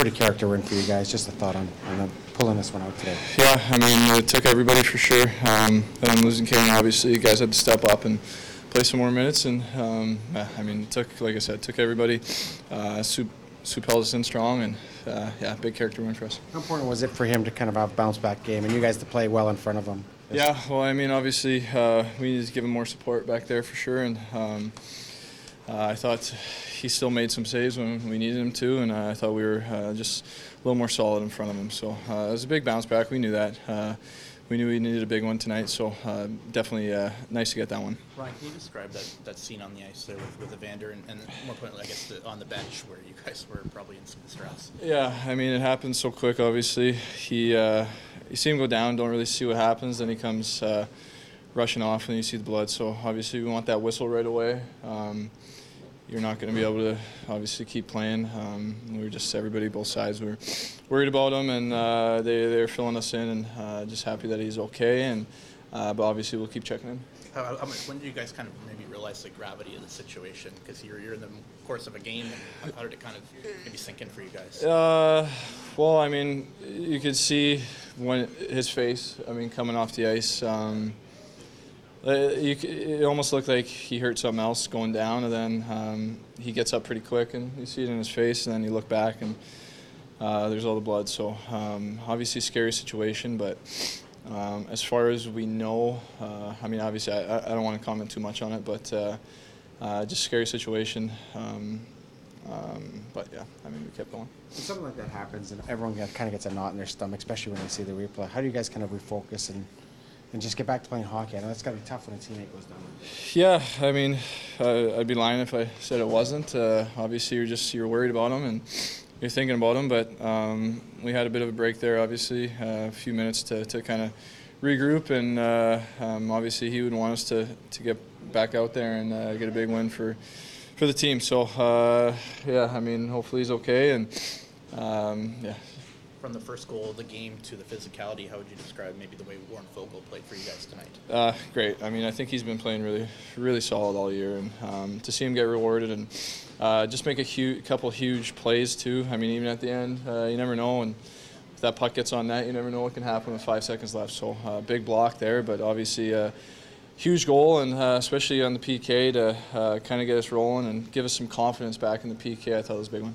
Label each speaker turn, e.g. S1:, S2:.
S1: pretty character win for you guys. Just a thought on, on pulling this one out today.
S2: Yeah, I mean, it took everybody for sure. Um, and losing Kane, obviously, you guys had to step up and play some more minutes. And um, I mean, it took, like I said, it took everybody. Uh, Soup held us in strong, and uh, yeah, big character win for us.
S1: How important was it for him to kind of have a bounce back game and you guys to play well in front of him?
S2: Yeah, well, I mean, obviously, uh, we need to give him more support back there for sure. And um, uh, I thought he still made some saves when we needed him to, and uh, I thought we were uh, just a little more solid in front of him. So uh, it was a big bounce back. We knew that. Uh, we knew we needed a big one tonight, so uh, definitely nice to get that one.
S3: Ryan, can you describe that, that scene on the ice there with, with Evander and, and more importantly, I guess, the, on the bench where you guys were probably in some distress?
S2: Yeah, I mean, it happened so quick, obviously. He, you see him go down, don't really see what happens, then he comes rushing off and you see the blood. So obviously we want that whistle right away. Um, you're not going to be able to obviously keep playing. Um, we were just everybody, both sides, we were worried about him, and uh, they they're filling us in, and uh, just happy that he's okay. And uh, but obviously we'll keep checking in.
S3: How, how, when did you guys kind of maybe realize the gravity of the situation? Because you're you're in the course of a game. How, how did it kind of maybe sink in for you guys?
S2: Uh, well, I mean, you could see when his face. I mean, coming off the ice. Um, you, it almost looked like he hurt something else going down, and then um, he gets up pretty quick, and you see it in his face, and then you look back, and uh, there's all the blood. So um, obviously, scary situation, but um, as far as we know, uh, I mean, obviously, I, I, don't want to comment too much on it, but uh, uh, just scary situation. Um, um, but yeah, I mean, we kept going.
S1: When something like that happens, and everyone kind of gets a knot in their stomach, especially when they see the replay. How do you guys kind of refocus and and just get back to playing hockey. I know it's got to be tough when a teammate goes down.
S2: Yeah, I mean, uh, I'd be lying if I said it wasn't. Uh, obviously, you're just you're worried about him and you're thinking about him, but um, we had a bit of a break there. Obviously, uh, a few minutes to, to kind of regroup, and uh, um, obviously he would want us to, to get back out there and uh, get a big win for for the team. So uh, yeah, I mean, hopefully he's okay, and um, yeah,
S3: from the first goal of the game to the physicality, how would you describe maybe the way Warren Foegele played for you guys tonight?
S2: Uh, great. I mean, I think he's been playing really, really solid all year, and um, to see him get rewarded and uh, just make a couple huge plays too. I mean, even at the end, uh, you never know, and if that puck gets on net, you never know what can happen with five seconds left. So, uh, big block there, but obviously. Uh, huge goal, and uh, especially on the PK to kind of get us rolling and give us some confidence back in the PK. I thought it was a big one.